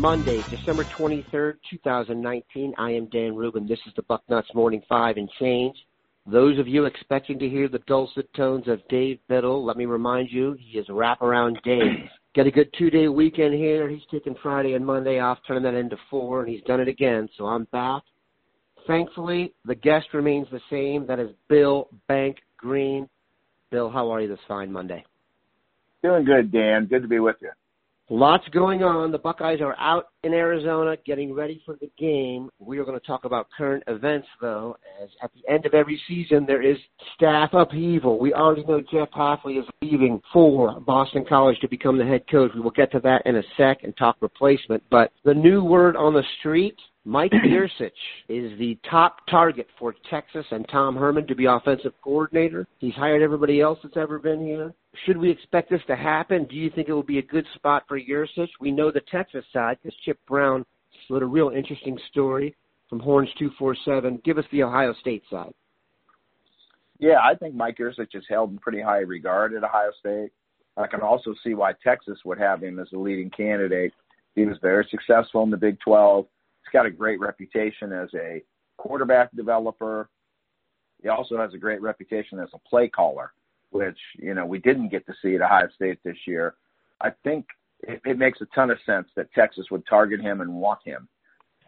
Monday, December 23rd, 2019. I am Dan Rubin. This is the Bucknuts Morning Five and Change. Those of you expecting to hear the dulcet tones of Dave Biddle, let me remind you, he is wraparound Dave. Got a good two-day weekend here. He's taking Friday and Monday off, turning that into four, and he's done it again. So I'm back. Thankfully, the guest remains the same. That is Bill Bank Greene. Bill, how are you this fine Monday? Doing good, Dan. Good to be with you. Lots going on. The Buckeyes are out in Arizona getting ready for the game. We are going to talk about current events, though, as at the end of every season there is staff upheaval. We already know Jeff Hafley is leaving for Boston College to become the head coach. We will get to that in a sec and talk replacement. But the new word on the street Mike Yurcich is the top target for Texas and Tom Herman to be offensive coordinator. He's hired everybody else that's ever been here. Should we expect this to happen? Do you think it will be a good spot for Yurcich? We know the Texas side because Chip Brown slid a real interesting story from Horns 247. Give us the Ohio State side. Yeah, I think Mike Yurcich is held in pretty high regard at Ohio State. I can also see why Texas would have him as a leading candidate. He was very successful in the Big 12 He's got a great reputation as a quarterback developer. He also has a great reputation as a play caller, which, you know, we didn't get to see at Ohio State this year. I think it, it makes a ton of sense that Texas would target him and want him.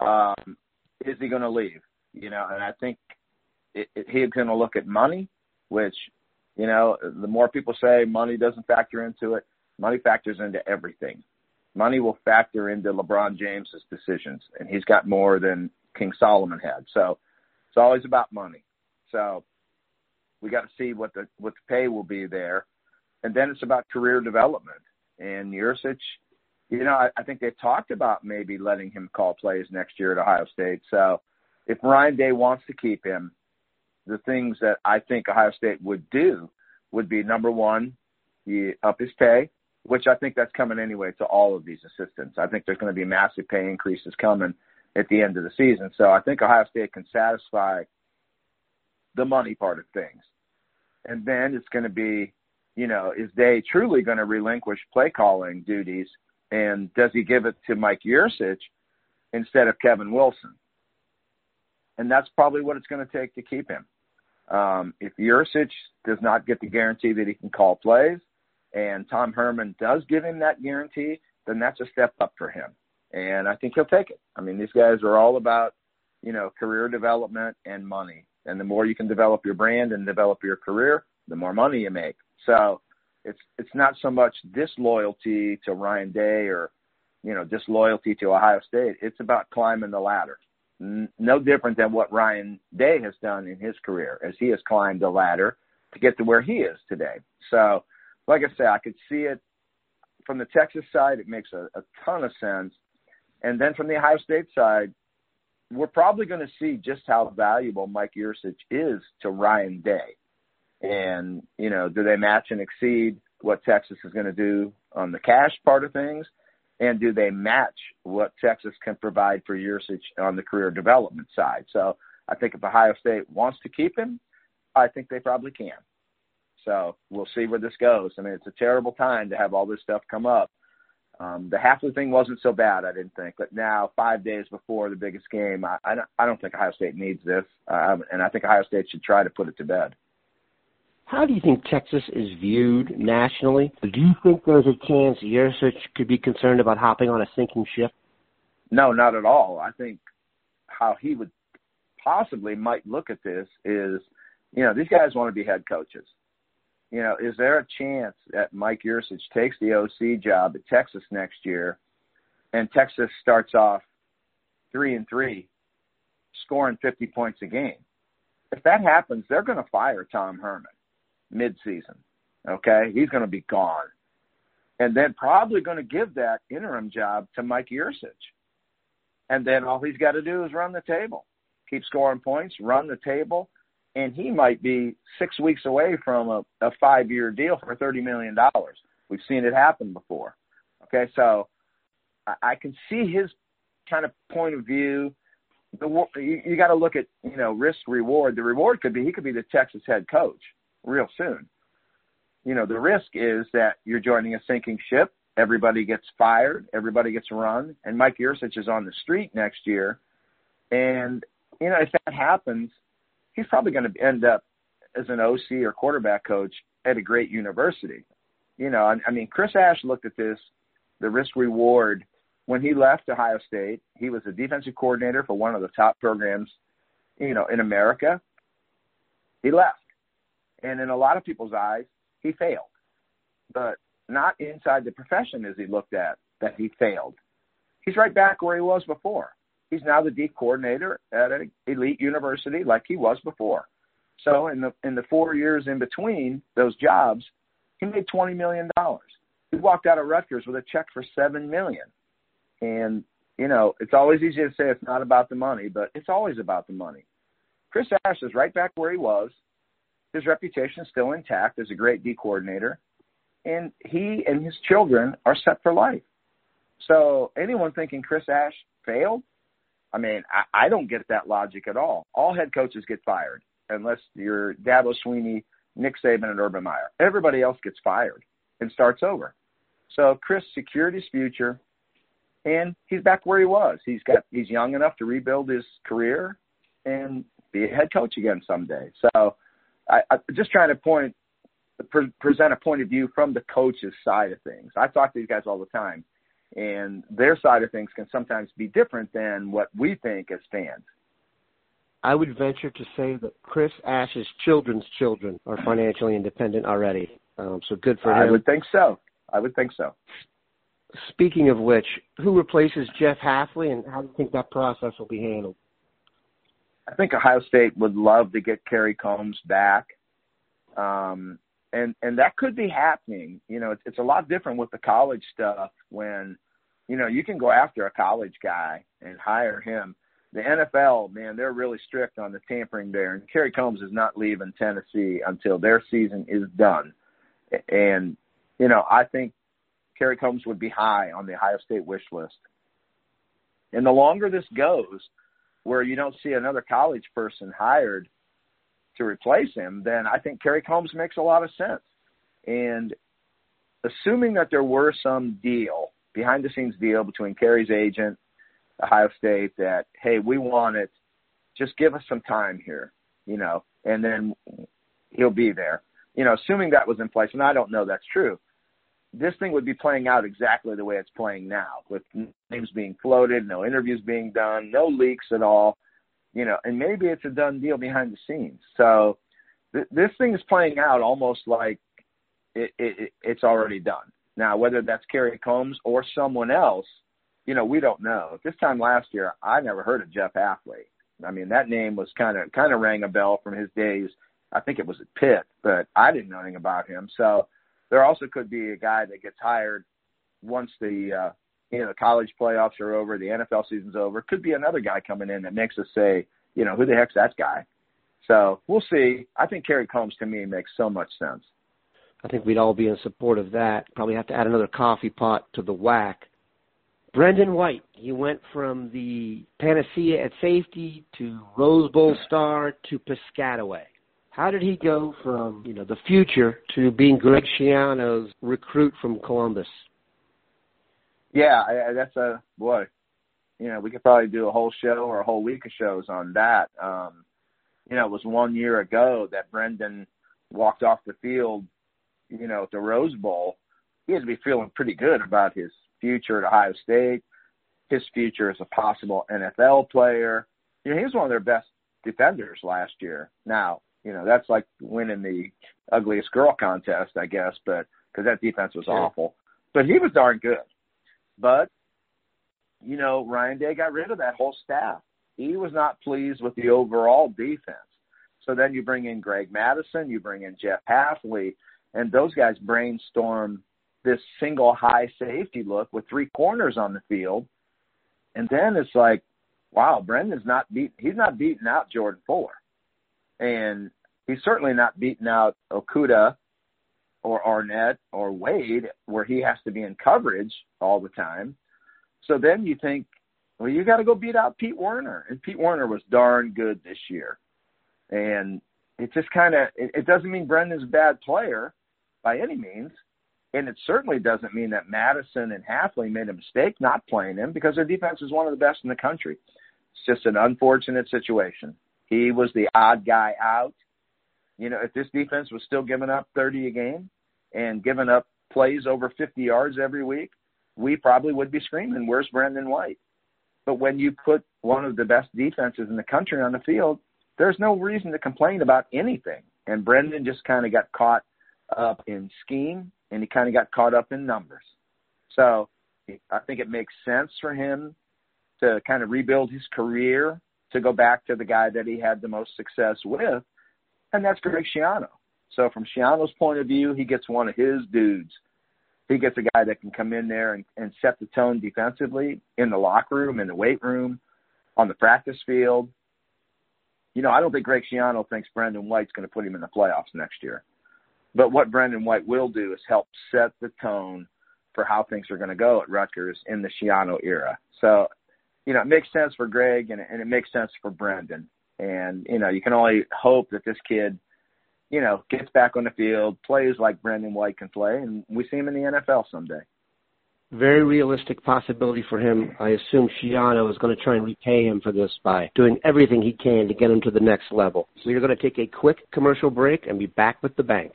Um, is he going to leave? You know, and I think it, it, he's going to look at money, which, you know, the more people say money doesn't factor into it, money factors into everything money will factor into LeBron James's decisions, and he's got more than King Solomon had. So it's always about money. So we got to see what the what the pay will be there, and then it's about career development. And Yurcich, you know, I, I think they talked about maybe letting him call plays next year at Ohio State. So if Ryan Day wants to keep him, the things that I think Ohio State would do would be number one, you up his pay which I think that's coming anyway to all of these assistants. I think there's going to be massive pay increases coming at the end of the season. So I think Ohio State can satisfy the money part of things. And then it's going to be, you know, is they truly going to relinquish play calling duties and does he give it to Mike Yurcich instead of Kevin Wilson? And that's probably what it's going to take to keep him. Um, if Yurcich does not get the guarantee that he can call plays, and Tom Herman does give him that guarantee, then that's a step up for him. And I think he'll take it. I mean, these guys are all about, you know, career development and money. And the more you can develop your brand and develop your career, the more money you make. So it's it's not so much disloyalty to Ryan Day or, you know, disloyalty to Ohio State. It's about climbing the ladder. No different than what Ryan Day has done in his career as he has climbed the ladder to get to where he is today. So like I say, I could see it from the Texas side. It makes a, a ton of sense, and then from the Ohio State side, we're probably going to see just how valuable Mike Yurcich is to Ryan Day. And you know, do they match and exceed what Texas is going to do on the cash part of things? And do they match what Texas can provide for Yurcich on the career development side? So I think if Ohio State wants to keep him, I think they probably can. So we'll see where this goes. I mean, it's a terrible time to have all this stuff come up. Um, the Hafley thing wasn't so bad, I didn't think, but now five days before the biggest game, I, I, don't, I don't think Ohio State needs this, um, and I think Ohio State should try to put it to bed. How do you think Texas is viewed nationally? Do you think there's a chance Yurcich could be concerned about hopping on a sinking ship? No, not at all. I think how he would possibly might look at this is, you know, these guys want to be head coaches you know, is there a chance that Mike Yurcich takes the OC job at Texas next year, and Texas starts off three and three, scoring 50 points a game? If that happens, they're going to fire Tom Herman mid-season. Okay, he's going to be gone, and then probably going to give that interim job to Mike Yurcich, and then all he's got to do is run the table, keep scoring points, run the table and he might be six weeks away from a, a five year deal for thirty million dollars. We've seen it happen before. Okay, so I, I can see his kind of point of view. The you, you got to look at you know risk reward. The reward could be he could be the Texas head coach real soon. You know the risk is that you're joining a sinking ship. Everybody gets fired. Everybody gets run, and Mike Yurcich is on the street next year. And you know if that happens, he's probably going to end up as an OC or quarterback coach at a great university. You know, I, I mean, Chris Ash looked at this, the risk reward when he left Ohio State. He was a defensive coordinator for one of the top programs, you know, in America. He left, and in a lot of people's eyes, he failed, but not inside the profession as he looked at that he failed. He's right back where he was before. He's now the deep coordinator at an elite university like he was before. So in the in the four years in between those jobs, he made twenty million dollars. He walked out of Rutgers with a check for seven million. And you know, it's always easy to say it's not about the money, but it's always about the money. Chris Ash is right back where he was. His reputation is still intact as a great D coordinator, and he and his children are set for life. So anyone thinking Chris Ash failed, I mean, I, I don't get that logic at all. All head coaches get fired unless you're Dabo Swinney, Nick Saban, and Urban Meyer. Everybody else gets fired and starts over. So Chris secured his future, and he's back where he was. He's got he's young enough to rebuild his career and be a head coach again someday. So I, I just trying to point pre- present a point of view from the coach's side of things. I talk to these guys all the time and their side of things can sometimes be different than what we think as fans. I would venture to say that Chris Ash's children's children are financially independent already. Um, so good for him. I would think so. I would think so. Speaking of which, who replaces Jeff Hafley, and how do you think that process will be handled? I think Ohio State would love to get Kerry Coombs back. Um, and and that could be happening. You know, it's, it's a lot different with the college stuff when, you know, you can go after a college guy and hire him. The NFL, man, they're really strict on the tampering there, and Kerry Coombs is not leaving Tennessee until their season is done. And you know, I think Kerry Coombs would be high on the Ohio State wish list. And the longer this goes, where you don't see another college person hired to replace him, then I think Kerry Coombs makes a lot of sense. And assuming that there were some deal, behind the scenes deal between Kerry's agent, Ohio State, that, hey, we want it, just give us some time here, you know, and then he'll be there. You know, assuming that was in place, and I don't know that's true, this thing would be playing out exactly the way it's playing now, with names being floated, no interviews being done, no leaks at all you know, and maybe it's a done deal behind the scenes. So th- this thing is playing out almost like it, it, it's already done. Now, whether that's Kerry Coombs or someone else, you know, we don't know. This time last year, I never heard of Jeff Hafley. I mean, that name was kind of kind of rang a bell from his days. I think it was at Pitt, but I didn't know anything about him. So there also could be a guy that gets hired once the uh, you know, the college playoffs are over, the NFL season's over. Could be another guy coming in that makes us say, you know, who the heck's that guy? So we'll see. I think Kerry Coombs to me makes so much sense. I think we'd all be in support of that. Probably have to add another coffee pot to the whack. Brendan White, he went from the panacea at safety to Rose Bowl star to Piscataway. How did he go from, you know, the future to being Greg Schiano's recruit from Columbus? Yeah, I, that's a boy. You know, we could probably do a whole show or a whole week of shows on that. Um, you know, it was one year ago that Brendan walked off the field. You know, at the Rose Bowl, he had to be feeling pretty good about his future at Ohio State, his future as a possible NFL player. You know, he was one of their best defenders last year. Now, You know, that's like winning the ugliest girl contest, I guess, but because that defense was awful. But he was darn good. But you know, Ryan Day got rid of that whole staff. He was not pleased with the overall defense. So then you bring in Greg Mattison, you bring in Jeff Hafley, and those guys brainstorm this single high safety look with three corners on the field. And then it's like, wow, Brendan's not beat he's not beating out Jordan Fuller. And he's certainly not beating out Okudah or Arnette or Wade where he has to be in coverage all the time. So then you think, well, you got to go beat out Pete Werner, and Pete Werner was darn good this year. And it just kind of it, it doesn't mean Brendan's a bad player by any means, and it certainly doesn't mean that Mattison and Hafley made a mistake not playing him because their defense is one of the best in the country. It's just an unfortunate situation. He was the odd guy out. You know, if this defense was still giving up 30 a game and giving up plays over 50 yards every week, we probably would be screaming, "Where's Brendan White?" But when you put one of the best defenses in the country on the field, there's no reason to complain about anything. And Brendan just kind of got caught up in scheme and he kind of got caught up in numbers. So I think it makes sense for him to kind of rebuild his career to go back to the guy that he had the most success with, and that's Greg Schiano. So from Schiano's point of view, he gets one of his dudes – he gets a guy that can come in there and, and set the tone defensively in the locker room, in the weight room, on the practice field. You know, I don't think Greg Schiano thinks Brendan White's going to put him in the playoffs next year. But what Brendan White will do is help set the tone for how things are going to go at Rutgers in the Schiano era. So, you know, it makes sense for Greg and, and it makes sense for Brendan. And, you know, you can only hope that this kid – you know, gets back on the field, plays like Brendan White can play, and we see him in the NFL someday. Very realistic possibility for him. I assume Schiano is going to try and repay him for this by doing everything he can to get him to the next level. So you're going to take a quick commercial break and be back with the bank.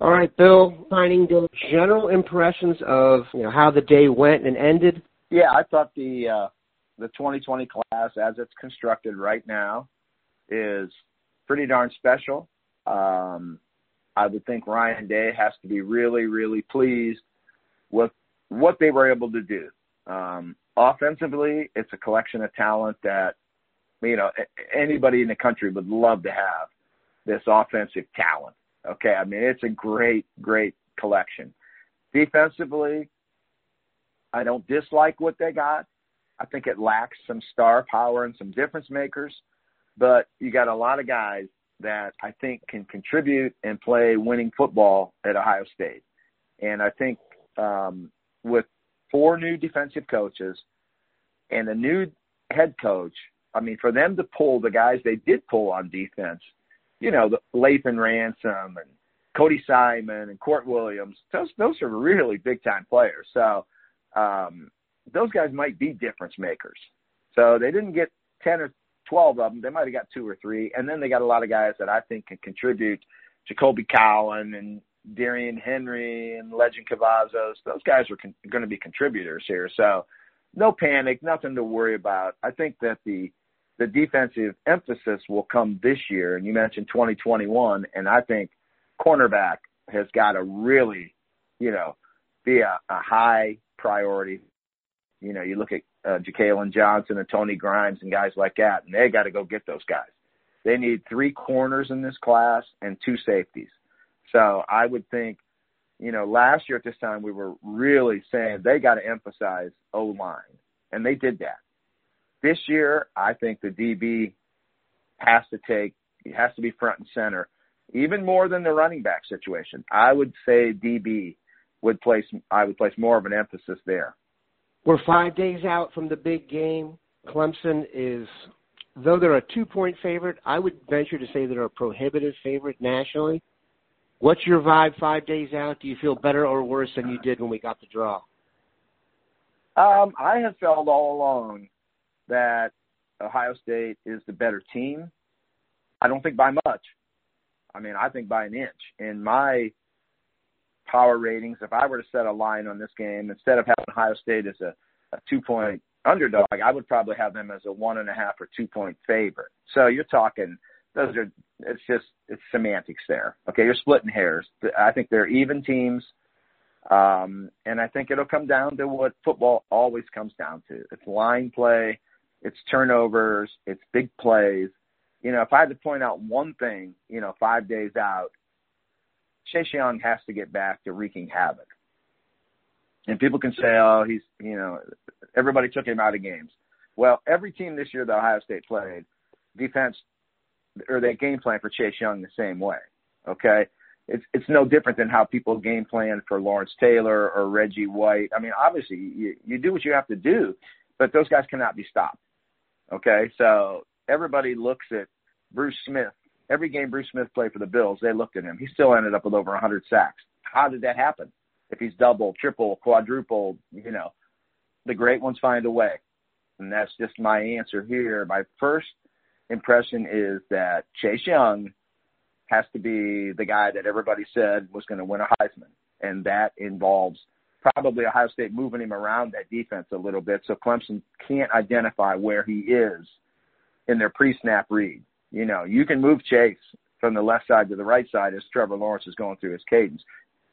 All right, Bill, signing the general impressions of you know how the day went and ended. Yeah, I thought the uh, the 2020 class, as it's constructed right now, is pretty darn special. Um, I would think Ryan Day has to be really, really pleased with what they were able to do. Um, offensively, it's a collection of talent that you know anybody in the country would love to have this offensive talent. Okay, I mean it's a great, great collection. Defensively, I don't dislike what they got. I think it lacks some star power and some difference makers, but you got a lot of guys that I think can contribute and play winning football at Ohio State. And I think um, with four new defensive coaches and a new head coach, I mean, for them to pull the guys they did pull on defense you know, the Lathan Ransom and Cody Simon and Kourt Williams, those those are really big time players. So um, those guys might be difference makers. So they didn't get ten or twelve of them. They might have got two or three, and then they got a lot of guys that I think can contribute. Jacoby Cowan and Darrion Henry and Lejond Cavazos. Those guys are con- going to be contributors here. So no panic, nothing to worry about. I think that the the defensive emphasis will come this year. And you mentioned 2021, and I think cornerback has got to really, you know, be a, a high priority. You know, you look at uh, Jakailin Johnson and Tony Grimes and guys like that, and they got to go get those guys. They need three corners in this class and two safeties. So I would think, you know, last year at this time we were really saying they got to emphasize O line, and they did that. This year, I think the DB has to take, he has to be front and center, even more than the running back situation. I would say DB would place, I would place more of an emphasis there. We're five days out from the big game. Clemson is though they're a two-point favorite, I would venture to say they're a prohibitive favorite nationally. What's your vibe five days out? Do you feel better or worse than you did when we got the draw? Um, I have felt all along that Ohio State is the better team. I don't think by much. I mean, I think by an inch. In my power ratings, if I were to set a line on this game, instead of having Ohio State as a, a two point underdog, I would probably have them as a one and a half or two point favorite. So you're talking, those are, it's just, it's semantics there. Okay. You're splitting hairs. I think they're even teams. Um, and I think it'll come down to what football always comes down to. It's line play, it's turnovers, it's big plays. You know, if I had to point out one thing, you know, five days out, Chase Young has to get back to wreaking havoc. And people can say, oh, he's, you know, everybody took him out of games. Well, every team this year that Ohio State played, defense or they game plan for Chase Young the same way. Okay. It's it's no different than how people game plan for Lawrence Taylor or Reggie White. I mean, obviously you, you do what you have to do, but those guys cannot be stopped. Okay. So everybody looks at Bruce Smith. Every game Bruce Smith played for the Bills, they looked at him. He still ended up with over 100 sacks. How did that happen? If he's double, triple, quadruple, you know, the great ones find a way. And that's just my answer here. My first impression is that Chase Young has to be the guy that everybody said was going to win a Heisman. And that involves probably Ohio State moving him around that defense a little bit so Clemson can't identify where he is in their pre-snap read. You know, you can move Chase from the left side to the right side as Trevor Lawrence is going through his cadence.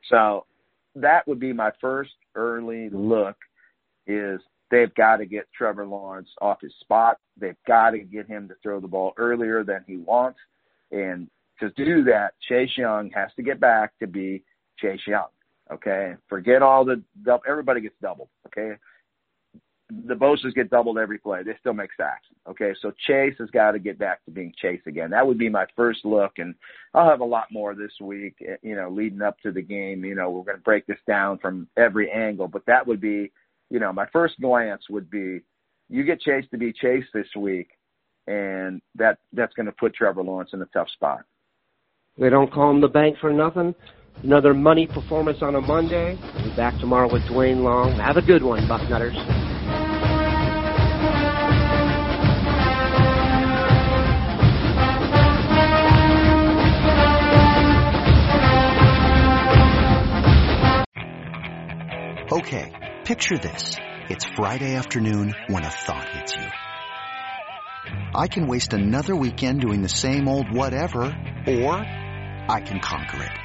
So that would be my first early look is they've got to get Trevor Lawrence off his spot. They've got to get him to throw the ball earlier than he wants. And to do that, Chase Young has to get back to be Chase Young. Okay. Forget all the, everybody gets doubled. Okay. The Bosa's get doubled every play. They still make sacks. Okay. So Chase has got to get back to being Chase again. That would be my first look. And I'll have a lot more this week, eh, you know, leading up to the game. You know, we're going to break this down from every angle, but that would be, you know, my first glance would be you get Chase to be Chase this week, and that that's going to put Trevor Lawrence in a tough spot. They don't call him the bank for nothing. Another money performance on a Monday. We'll be back tomorrow with Dwayne Long. Have a good one, Bucknutters. Okay, picture this. It's Friday afternoon when a thought hits you. I can waste another weekend doing the same old whatever, or I can conquer it.